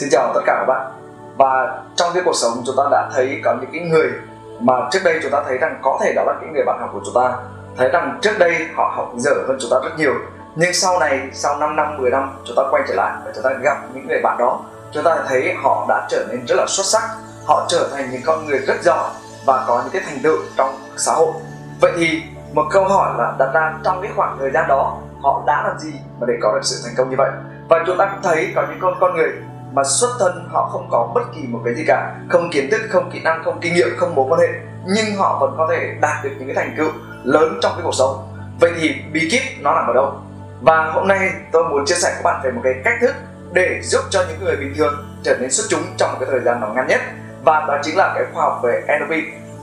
Xin chào tất cả các bạn. Và trong cái cuộc sống chúng ta đã thấy có những cái người mà trước đây chúng ta thấy rằng có thể đó là những người bạn học của chúng ta. Thấy rằng trước đây họ học dở hơn chúng ta rất nhiều. Nhưng sau này, sau 5 năm 10 năm, chúng ta quay trở lại và chúng ta gặp những người bạn đó. Chúng ta thấy họ đã trở nên rất là xuất sắc. Họ trở thành những con người rất giỏi và có những cái thành tựu trong xã hội. Vậy thì một câu hỏi là đặt ra trong cái khoảng thời gian đó, họ đã làm gì mà để có được sự thành công như vậy? Và chúng ta cũng thấy có những con con người mà xuất thân họ không có bất kỳ một cái gì cả. Không kiến thức, không kỹ năng, không kinh nghiệm, không mối quan hệ. Nhưng họ vẫn có thể đạt được những cái thành tựu lớn trong cái cuộc sống. Vậy thì bí kíp nó nằm ở đâu? Và hôm nay tôi muốn chia sẻ với các bạn về một cái cách thức để giúp cho những người bình thường trở nên xuất chúng trong một cái thời gian nó ngắn nhất. Và đó chính là cái khoa học về NLP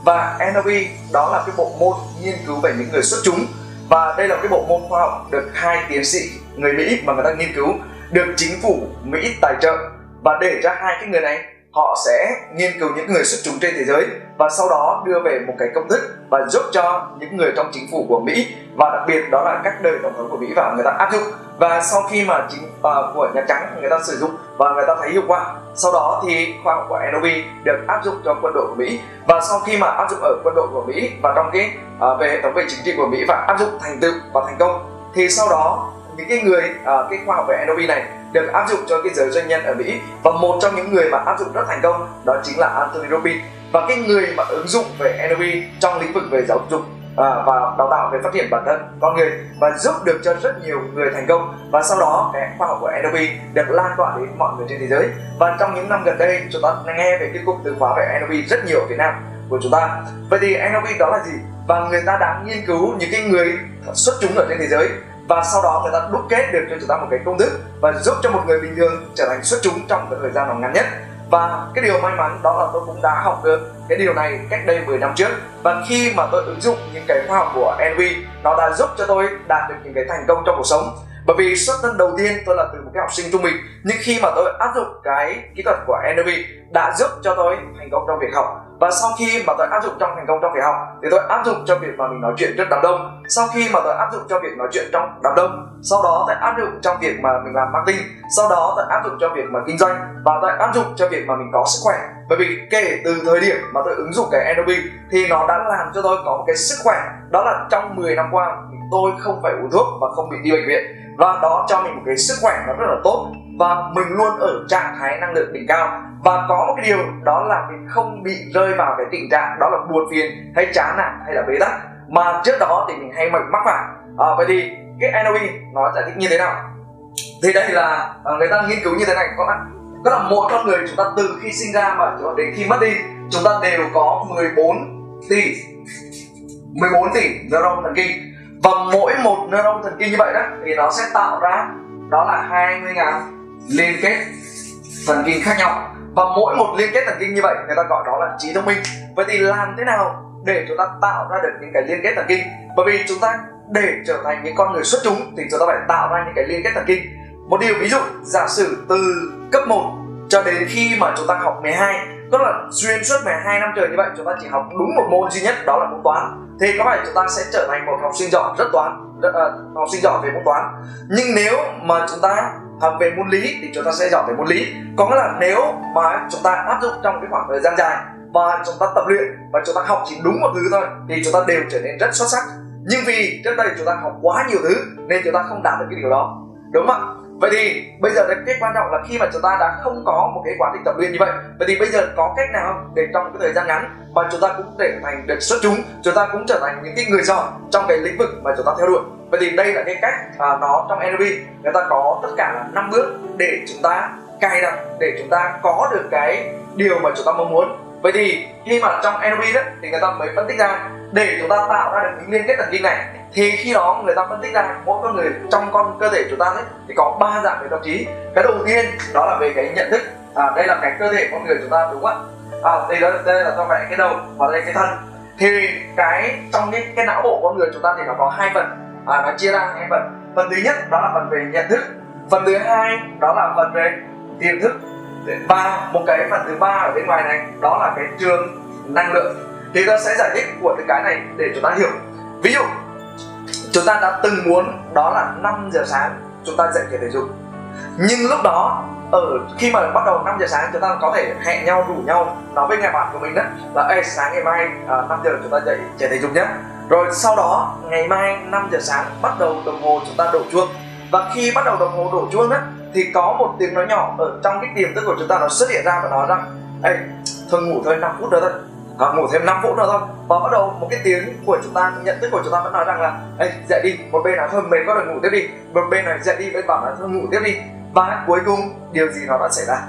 và NLP đó là cái bộ môn nghiên cứu về những người xuất chúng. Và đây là cái bộ môn khoa học được hai tiến sĩ người Mỹ mà người ta nghiên cứu, được chính phủ Mỹ tài trợ và để cho hai cái người này họ sẽ nghiên cứu những người xuất chúng trên thế giới và sau đó đưa về một cái công thức và giúp cho những người trong chính phủ của Mỹ và đặc biệt đó là các đời tổng thống của Mỹ và người ta áp dụng. Và sau khi mà chính uh, của Nhà Trắng người ta sử dụng và người ta thấy hiệu quả sau đó thì khoa học của NOV được áp dụng cho quân đội của Mỹ. Và sau khi mà áp dụng ở quân đội của Mỹ và trong cái uh, về hệ thống về chính trị của Mỹ và áp dụng thành tựu và thành công thì sau đó những cái người uh, cái khoa học về NLP này được áp dụng cho cái giới doanh nhân ở Mỹ và một trong những người mà áp dụng rất thành công đó chính là Anthony Robbins. Và cái người mà ứng dụng về NLP trong lĩnh vực về giáo dục ờ, và đào tạo về phát triển bản thân con người và giúp được cho rất nhiều người thành công. Và sau đó cái khoa học của NLP được lan tỏa đến mọi người trên thế giới. Và trong những năm gần đây chúng ta nghe về cái cụm từ khóa về NLP rất nhiều ở Việt Nam của chúng ta. Vậy thì NLP đó là gì? Và người ta đã nghiên cứu những cái người xuất chúng ở trên thế giới và sau đó người ta đúc kết được cho chúng ta một cái công thức và giúp cho một người bình thường trở thành xuất chúng trong cái thời gian nó ngắn nhất. Và cái điều may mắn đó là tôi cũng đã học được cái điều này cách đây 10 năm trước. Và khi mà tôi ứng dụng những cái khoa học của NV nó đã giúp cho tôi đạt được những cái thành công trong cuộc sống bởi vì xuất thân đầu tiên tôi là từ một cái học sinh trung bình, nhưng khi mà tôi áp dụng cái kỹ thuật của NLP đã giúp cho tôi thành công trong việc học. Và sau khi mà tôi áp dụng trong thành công trong việc học, thì tôi áp dụng cho việc mà mình nói chuyện trước đám đông. Sau khi mà tôi áp dụng cho việc nói chuyện trong đám đông, sau đó tôi áp dụng trong việc mà mình làm marketing, sau đó tôi áp dụng cho việc mà kinh doanh, và tôi áp dụng cho việc mà mình có sức khỏe. Bởi vì kể từ thời điểm mà tôi ứng dụng cái NLP thì nó đã làm cho tôi có một cái sức khỏe. Đó là trong 10 năm qua, tôi không phải uống thuốc và không bị đi bệnh viện và đó cho mình một cái sức khỏe nó rất là tốt. Và mình luôn ở trạng thái năng lượng đỉnh cao. Và có một cái điều đó là mình không bị rơi vào cái tình trạng đó là buồn phiền hay chán nản hay là bế tắc. Mà trước đó thì mình hay mắc phải. À, vậy thì cái NLP nó giải thích như thế nào? Thì đây là à, người ta nghiên cứu như thế này các bạn. Tức là mỗi con người chúng ta từ khi sinh ra mà đến khi mất đi chúng ta đều có 14 tỷ 14 tỷ neuron thần kinh và mỗi một neuron thần kinh như vậy đó, thì nó sẽ tạo ra, đó là 20 ngàn liên kết thần kinh khác nhau. Và mỗi một liên kết thần kinh như vậy, người ta gọi đó là trí thông minh. Vậy thì làm thế nào để chúng ta tạo ra được những cái liên kết thần kinh? Bởi vì chúng ta để trở thành những con người xuất chúng, thì chúng ta phải tạo ra những cái liên kết thần kinh. Một điều ví dụ, giả sử từ cấp 1 cho đến khi mà chúng ta học 12 tức là xuyên suốt 12 năm trời như vậy, chúng ta chỉ học đúng một môn duy nhất, đó là môn toán thì có phải chúng ta sẽ trở thành một học sinh giỏi rất toán rất, uh, học sinh giỏi về môn toán? Nhưng nếu mà chúng ta học về môn lý thì chúng ta sẽ giỏi về môn lý. Có nghĩa là nếu mà chúng ta áp dụng trong cái khoảng thời gian dài và chúng ta tập luyện và chúng ta học chỉ đúng một thứ thôi thì chúng ta đều trở nên rất xuất sắc. Nhưng vì trước đây chúng ta học quá nhiều thứ nên chúng ta không đạt được cái điều đó. Đúng không ạ? Vậy thì bây giờ cái quan trọng là khi mà chúng ta đã không có một cái quá trình tập luyện như vậy vậy thì bây giờ có cách nào để trong cái thời gian ngắn mà chúng ta cũng trở thành được xuất chúng chúng ta cũng trở thành những cái người giỏi trong cái lĩnh vực mà chúng ta theo đuổi. Vậy thì đây là cái cách à, nó trong NLP người ta có tất cả là năm bước để chúng ta cài đặt để chúng ta có được cái điều mà chúng ta mong muốn. Vậy thì khi mà trong NLP đó thì người ta mới phân tích ra để chúng ta tạo ra được những liên kết thần kinh này thì khi đó người ta phân tích ra mỗi con người trong con cơ thể chúng ta ấy, thì có ba dạng về tâm trí. Cái đầu tiên đó là về cái nhận thức. À, đây là cái cơ thể con người chúng ta đúng không ạ? À, đây, đó đây là do vẽ cái đầu và đây cái thân. Thì cái trong cái cái não bộ con người chúng ta thì nó có hai phần. À, nó chia ra hai phần. Phần thứ nhất đó là phần về nhận thức. Phần thứ hai đó là phần về tiềm thức. Và một cái phần thứ ba ở bên ngoài này đó là cái trường năng lượng. Thì ta sẽ giải thích của cái này để chúng ta hiểu. Ví dụ chúng ta đã từng muốn đó là 5 giờ sáng chúng ta dậy thể dục. Nhưng lúc đó ở khi mà bắt đầu 5 giờ sáng chúng ta có thể hẹn nhau rủ nhau nói với người bạn của mình đó là Ê, sáng ngày mai à, 5 giờ chúng ta dậy chạy thể dục nhé rồi sau đó ngày mai 5 giờ sáng bắt đầu đồng hồ chúng ta đổ chuông. Và khi bắt đầu đồng hồ đổ chuông đó thì có một tiếng nói nhỏ ở trong cái tiềm thức của chúng ta nó xuất hiện ra và nói rằng Ê, thôi ngủ thôi 5 phút nữa thôi à, ngủ thêm 5 phút nữa thôi. Và bắt đầu một cái tiếng của chúng ta nhận thức của chúng ta vẫn nói rằng là Ê, dậy đi một bên nói thôi mệt quá rồi ngủ tiếp đi. Một bên này dậy đi với bảo là thôi ngủ tiếp đi. Và cuối cùng điều gì nó đã xảy ra?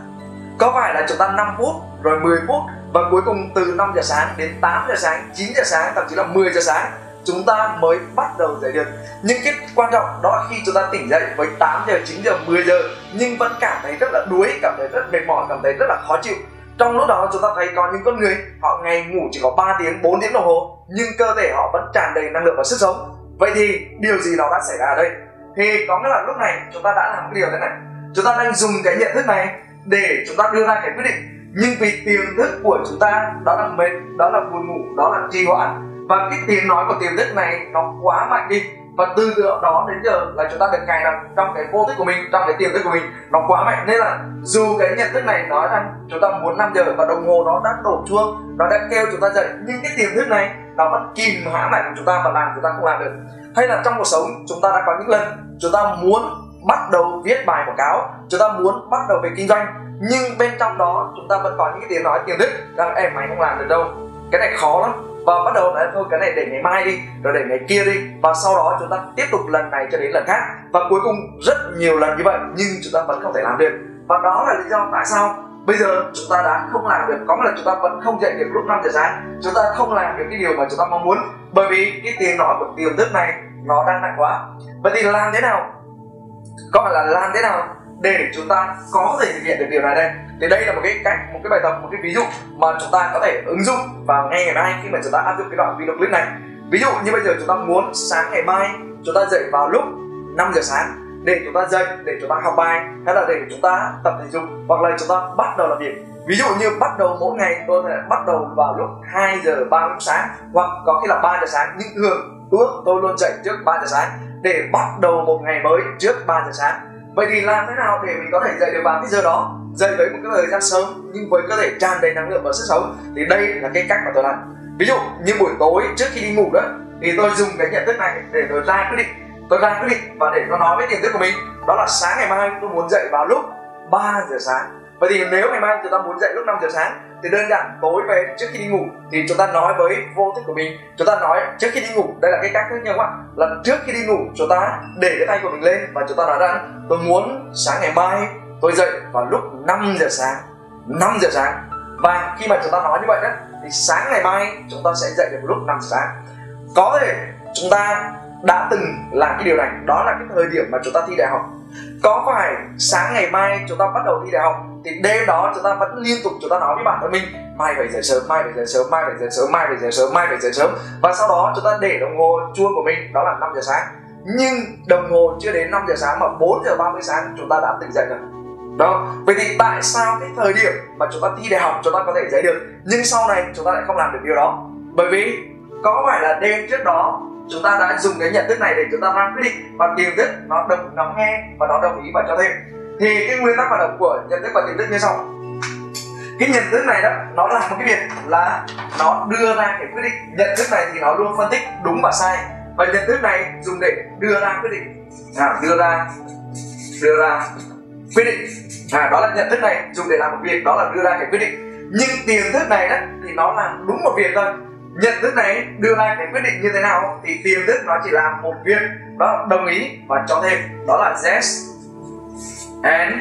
Có phải là chúng ta 5 phút rồi 10 phút và cuối cùng từ 5 giờ sáng đến 8 giờ sáng 9 giờ sáng thậm chí là 10 giờ sáng chúng ta mới bắt đầu dậy được. Nhưng cái quan trọng đó là khi chúng ta tỉnh dậy với 8 giờ 9 giờ 10 giờ nhưng vẫn cảm thấy rất là đuối cảm thấy rất mệt mỏi cảm thấy rất là khó chịu trong lúc đó, chúng ta thấy có những con người, họ ngày ngủ chỉ có 3 tiếng 4 tiếng đồng hồ, nhưng cơ thể họ vẫn tràn đầy năng lượng và sức sống. Vậy thì, điều gì nó đã xảy ra ở đây? Thì có nghĩa là lúc này, chúng ta đã làm cái điều thế này. Chúng ta đang dùng cái nhận thức này để chúng ta đưa ra cái quyết định. Nhưng vì tiềm thức của chúng ta, đó là mệt, đó là buồn ngủ, đó là trì hoãn. Và cái tiếng nói của tiềm thức này nó quá mạnh đi và từ đó đến giờ là chúng ta được cài đặt trong cái vô thức của mình, trong cái tiềm thức của mình. Nó quá mạnh. Nên là dù cái nhận thức này nói rằng chúng ta muốn 5 giờ và đồng hồ nó đã đổ chuông, nó đã kêu chúng ta dậy, nhưng cái tiềm thức này nó vẫn kìm hãm lại của chúng ta và làm chúng ta không làm được. Hay là trong cuộc sống, chúng ta đã có những lần chúng ta muốn bắt đầu viết bài quảng cáo, chúng ta muốn bắt đầu về kinh doanh, nhưng bên trong đó chúng ta vẫn có những cái tiếng nói tiềm thức rằng em mày không làm được đâu. Cái này khó lắm và bắt đầu nói thôi, cái này để ngày mai đi, rồi để ngày kia đi. Và sau đó chúng ta tiếp tục lần này cho đến lần khác. Và cuối cùng rất nhiều lần như vậy, nhưng chúng ta vẫn không thể làm được. Và đó là lý do tại sao bây giờ chúng ta đã không làm được. Có nghĩa là chúng ta vẫn không dậy được lúc 5 giờ sáng. Chúng ta không làm được cái điều mà chúng ta mong muốn. Bởi vì cái tiếng nói của tiềm thức này, nó đang nặng quá. Vậy thì làm thế nào? Có phải là làm thế nào để chúng ta có thể thực hiện được điều này đây? Thì đây là một cái cách, một cái bài tập, một cái ví dụ mà chúng ta có thể ứng dụng vào ngay ngày mai khi mà chúng ta áp dụng cái đoạn video clip này. Ví dụ như bây giờ chúng ta muốn sáng ngày mai chúng ta dậy vào lúc 5 giờ sáng để chúng ta dậy, để chúng ta học bài hay là để chúng ta tập thể dục hoặc là chúng ta bắt đầu làm việc. Ví dụ như bắt đầu mỗi ngày tôi thể bắt đầu vào lúc 2 giờ 30 sáng hoặc có khi là 3 giờ sáng. Nhưng thường ước tôi luôn dậy trước 3 giờ sáng để bắt đầu một ngày mới trước 3 giờ sáng. Vậy thì làm thế nào để mình có thể dậy được vào cái giờ đó? Dậy với một cái thời gian sớm, nhưng với cơ thể tràn đầy năng lượng và sức sống, thì đây là cái cách mà tôi làm. Ví dụ, như buổi tối trước khi đi ngủ đó, thì tôi dùng cái nhận thức này để tôi ra quyết định. Tôi ra quyết định và để tôi nói với tiềm thức của mình. Đó là sáng ngày mai tôi muốn dậy vào lúc 3 giờ sáng. Vậy thì nếu ngày mai chúng ta muốn dậy lúc 5 giờ sáng, thì đơn giản tối về trước khi đi ngủ, thì chúng ta nói với vô thức của mình. Chúng ta nói trước khi đi ngủ, đây là cái cách khác nhau ạ là trước khi đi ngủ, chúng ta để cái tay của mình lên và chúng ta nói rằng, tôi muốn sáng ngày mai tôi dậy vào lúc 5 giờ sáng. 5 giờ sáng. Và khi mà chúng ta nói như vậy đó, thì sáng ngày mai chúng ta sẽ dậy được lúc 5 giờ sáng. Có thể chúng ta đã từng làm cái điều này. Đó là cái thời điểm mà chúng ta thi đại học. Có phải sáng ngày mai chúng ta bắt đầu thi đại học, thì đêm đó chúng ta vẫn liên tục chúng ta nói với bản thân mình, mai phải dậy sớm, mai phải dậy sớm, mai phải dậy sớm, mai phải dậy sớm, mai phải dậy sớm. Và sau đó chúng ta để đồng hồ chuông của mình, đó là 5 giờ sáng. Nhưng đồng hồ chưa đến 5 giờ sáng mà 4 giờ 30 sáng chúng ta đã tỉnh dậy rồi đó. Vậy thì tại sao cái thời điểm mà chúng ta thi đại học chúng ta có thể dạy được nhưng sau này chúng ta lại không làm được điều đó? Bởi vì có phải là đêm trước đó chúng ta đã dùng cái nhận thức này để chúng ta ra quyết định và tiềm thức nó đồng nó nghe và nó đồng ý và cho thêm. Thì cái nguyên tắc hoạt động của nhận thức và tiềm thức như sau. Cái nhận thức này đó nó làm một cái việc là nó đưa ra cái quyết định. Nhận thức này thì nó luôn phân tích đúng và sai. Và nhận thức này dùng để đưa ra quyết định. À, đưa ra đưa ra quyết định. À, đó là nhận thức này dùng để làm một việc đó là đưa ra cái quyết định. Nhưng tiềm thức này đó thì nó làm đúng một việc thôi. Nhận thức này đưa ra cái quyết định như thế nào thì tiềm thức nó chỉ làm một việc đó đồng ý và cho thêm đó là yes and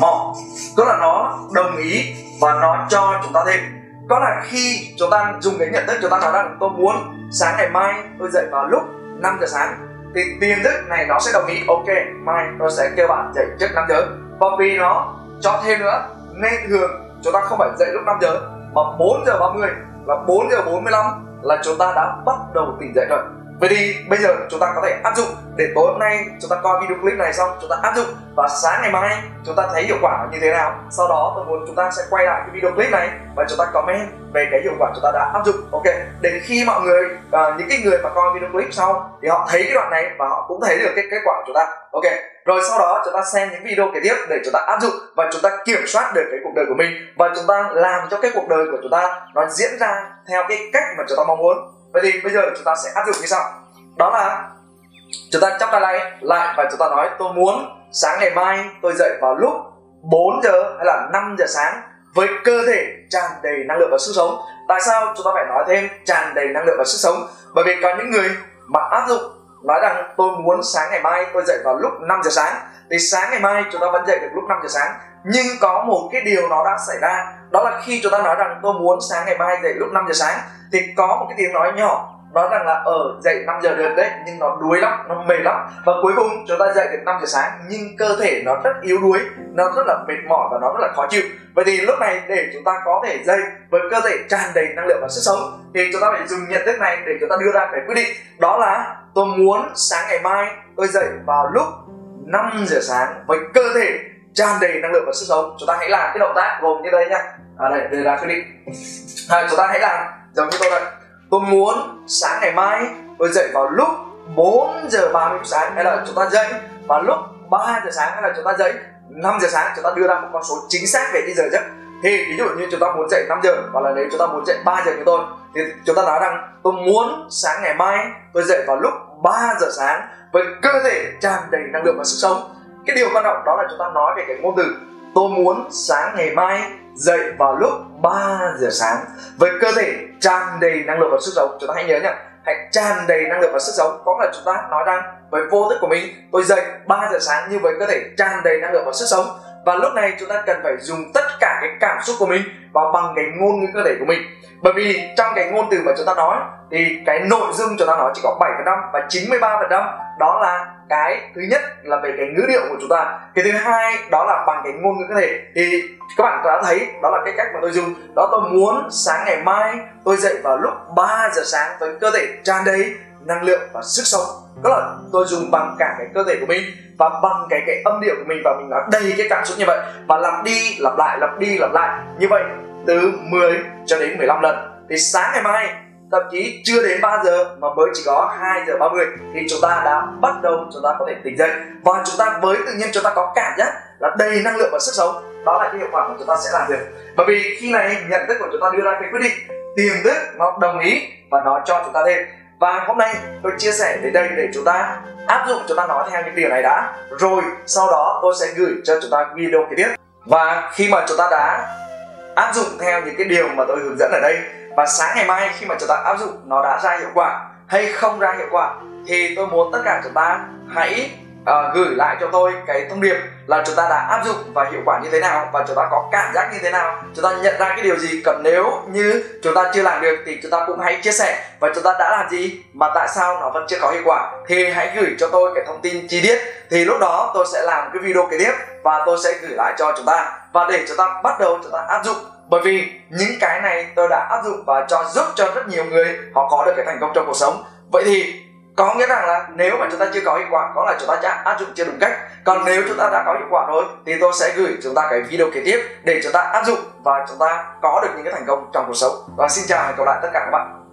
more tức là nó đồng ý và nó cho chúng ta thêm. Có là khi chúng ta dùng cái nhận thức chúng ta nói rằng tôi muốn sáng ngày mai tôi dậy vào lúc 5 giờ sáng thì tiềm thức này nó sẽ đồng ý. Ok, mai tôi sẽ kêu bạn dậy trước 5 giờ và vì nó cho thêm nữa, nên thường chúng ta không phải dậy lúc 5 giờ mà 4 giờ 30 là 4 giờ 45 là chúng ta đã bắt đầu tỉnh dậy rồi. Vậy thì bây giờ chúng ta có thể áp dụng để tối hôm nay chúng ta coi video clip này xong chúng ta áp dụng và sáng ngày mai chúng ta thấy hiệu quả như thế nào. Sau đó tôi muốn chúng ta sẽ quay lại cái video clip này và chúng ta comment về cái hiệu quả chúng ta đã áp dụng. Ok. Để khi mọi người uh, những cái người mà coi video clip sau thì họ thấy cái đoạn này và họ cũng thấy được cái kết quả của chúng ta. Ok. Rồi sau đó chúng ta xem những video kế tiếp để chúng ta áp dụng và chúng ta kiểm soát được cái cuộc đời của mình và chúng ta làm cho cái cuộc đời của chúng ta nó diễn ra theo cái cách mà chúng ta mong muốn vậy thì bây giờ chúng ta sẽ áp dụng như sau. Đó là chúng ta chắp tay lại lại và chúng ta nói, tôi muốn sáng ngày mai tôi dậy vào lúc 4 giờ hay là 5 giờ sáng với cơ thể tràn đầy năng lượng và sức sống. Tại sao chúng ta phải nói thêm tràn đầy năng lượng và sức sống? Bởi vì có những người mà áp dụng nói rằng, tôi muốn sáng ngày mai tôi dậy vào lúc 5 giờ sáng. Thì sáng ngày mai chúng ta vẫn dậy được lúc 5 giờ sáng. Nhưng có một cái điều nó đã xảy ra đó là khi chúng ta nói rằng tôi muốn sáng ngày mai dậy lúc 5 giờ sáng, thì có một cái tiếng nói nhỏ nói rằng là ở dậy 5 giờ được đấy, nhưng nó đuối lắm, nó mệt lắm. Và cuối cùng chúng ta dậy được 5 giờ sáng, nhưng cơ thể nó rất yếu đuối, nó rất là mệt mỏi và nó rất là khó chịu. Vậy thì lúc này để chúng ta có thể dậy với cơ thể tràn đầy năng lượng và sức sống, thì chúng ta phải dùng nhận thức này để chúng ta đưa ra cái quyết định. Đó là, tôi muốn sáng ngày mai tôi dậy vào lúc 5 giờ sáng với cơ thể tràn đầy năng lượng và sức sống. Chúng ta hãy làm cái động tác gồm như đây nhá. À đây đưa ra quyết định à, chúng ta hãy làm giống như tôi đây tôi muốn sáng ngày mai tôi dậy vào lúc 4 giờ 30 sáng hay là chúng ta dậy vào lúc 3 giờ sáng hay là chúng ta dậy 5 giờ sáng chúng ta đưa ra một con số chính xác về cái giờ giấc. Thì ví dụ như chúng ta muốn dậy 5 giờ hoặc là nếu chúng ta muốn dậy 3 giờ như tôi thì chúng ta nói rằng tôi muốn sáng ngày mai tôi dậy vào lúc 3 giờ sáng với cơ thể tràn đầy năng lượng và sức sống cái điều quan trọng đó là chúng ta nói về cái ngôn từ, tôi muốn sáng ngày mai dậy vào lúc 3 giờ sáng. Với cơ thể tràn đầy năng lượng và sức sống, chúng ta hãy nhớ nhé hãy tràn đầy năng lượng và sức sống. Có là chúng ta nói rằng với vô thức của mình, tôi dậy 3 giờ sáng như với cơ thể tràn đầy năng lượng và sức sống. Và lúc này chúng ta cần phải dùng tất cả cái cảm xúc của mình và bằng cái ngôn ngữ cơ thể của mình. Bởi vì trong cái ngôn từ mà chúng ta nói, thì cái nội dung chúng ta nói chỉ có 7% và 93% đó là cái thứ nhất là về cái ngữ điệu của chúng ta. Cái thứ hai đó là bằng cái ngôn ngữ cơ thể thì các bạn đã thấy, đó là cái cách mà tôi dùng. Đó, tôi muốn sáng ngày mai tôi dậy vào lúc 3 giờ sáng với cơ thể tràn đầy năng lượng và sức sống. Tức là tôi dùng bằng cả cái cơ thể của mình và bằng cái cái âm điệu của mình và mình nói đầy cái cảm xúc như vậy. Và lặp đi, lặp lại, lặp đi, lặp lại. Như vậy từ 10 cho đến 15 lần. Thì sáng ngày mai thậm chí chưa đến 3 giờ mà mới chỉ có 2 giờ 30 thì chúng ta đã bắt đầu chúng ta có thể tỉnh dậy và chúng ta với tự nhiên chúng ta có cảm giác là đầy năng lượng và sức sống đó là cái hiệu quả mà chúng ta sẽ làm được bởi vì khi này nhận thức của chúng ta đưa ra cái quyết định tiềm thức nó đồng ý và nó cho chúng ta thêm và hôm nay tôi chia sẻ đến đây để chúng ta áp dụng chúng ta nói theo những điều này đã rồi sau đó tôi sẽ gửi cho chúng ta video kế tiếp và khi mà chúng ta đã áp dụng theo những cái điều mà tôi hướng dẫn ở đây và sáng ngày mai khi mà chúng ta áp dụng nó đã ra hiệu quả hay không ra hiệu quả thì tôi muốn tất cả chúng ta hãy uh, gửi lại cho tôi cái thông điệp là chúng ta đã áp dụng và hiệu quả như thế nào và chúng ta có cảm giác như thế nào. Chúng ta nhận ra cái điều gì? Cần nếu như chúng ta chưa làm được thì chúng ta cũng hãy chia sẻ. Và chúng ta đã làm gì? Mà tại sao nó vẫn chưa có hiệu quả? Thì hãy gửi cho tôi cái thông tin chi tiết. Thì lúc đó tôi sẽ làm cái video kế tiếp và tôi sẽ gửi lại cho chúng ta. Và để chúng ta bắt đầu chúng ta áp dụng. Bởi vì những cái này tôi đã áp dụng và cho giúp cho rất nhiều người họ có được cái thành công trong cuộc sống. Vậy thì có nghĩa rằng là nếu mà chúng ta chưa có hiệu quả, có là chúng ta đã áp dụng chưa đúng cách. Còn nếu chúng ta đã có hiệu quả rồi, thì tôi sẽ gửi chúng ta cái video kế tiếp để chúng ta áp dụng và chúng ta có được những cái thành công trong cuộc sống. Và xin chào và hẹn gặp lại tất cả các bạn.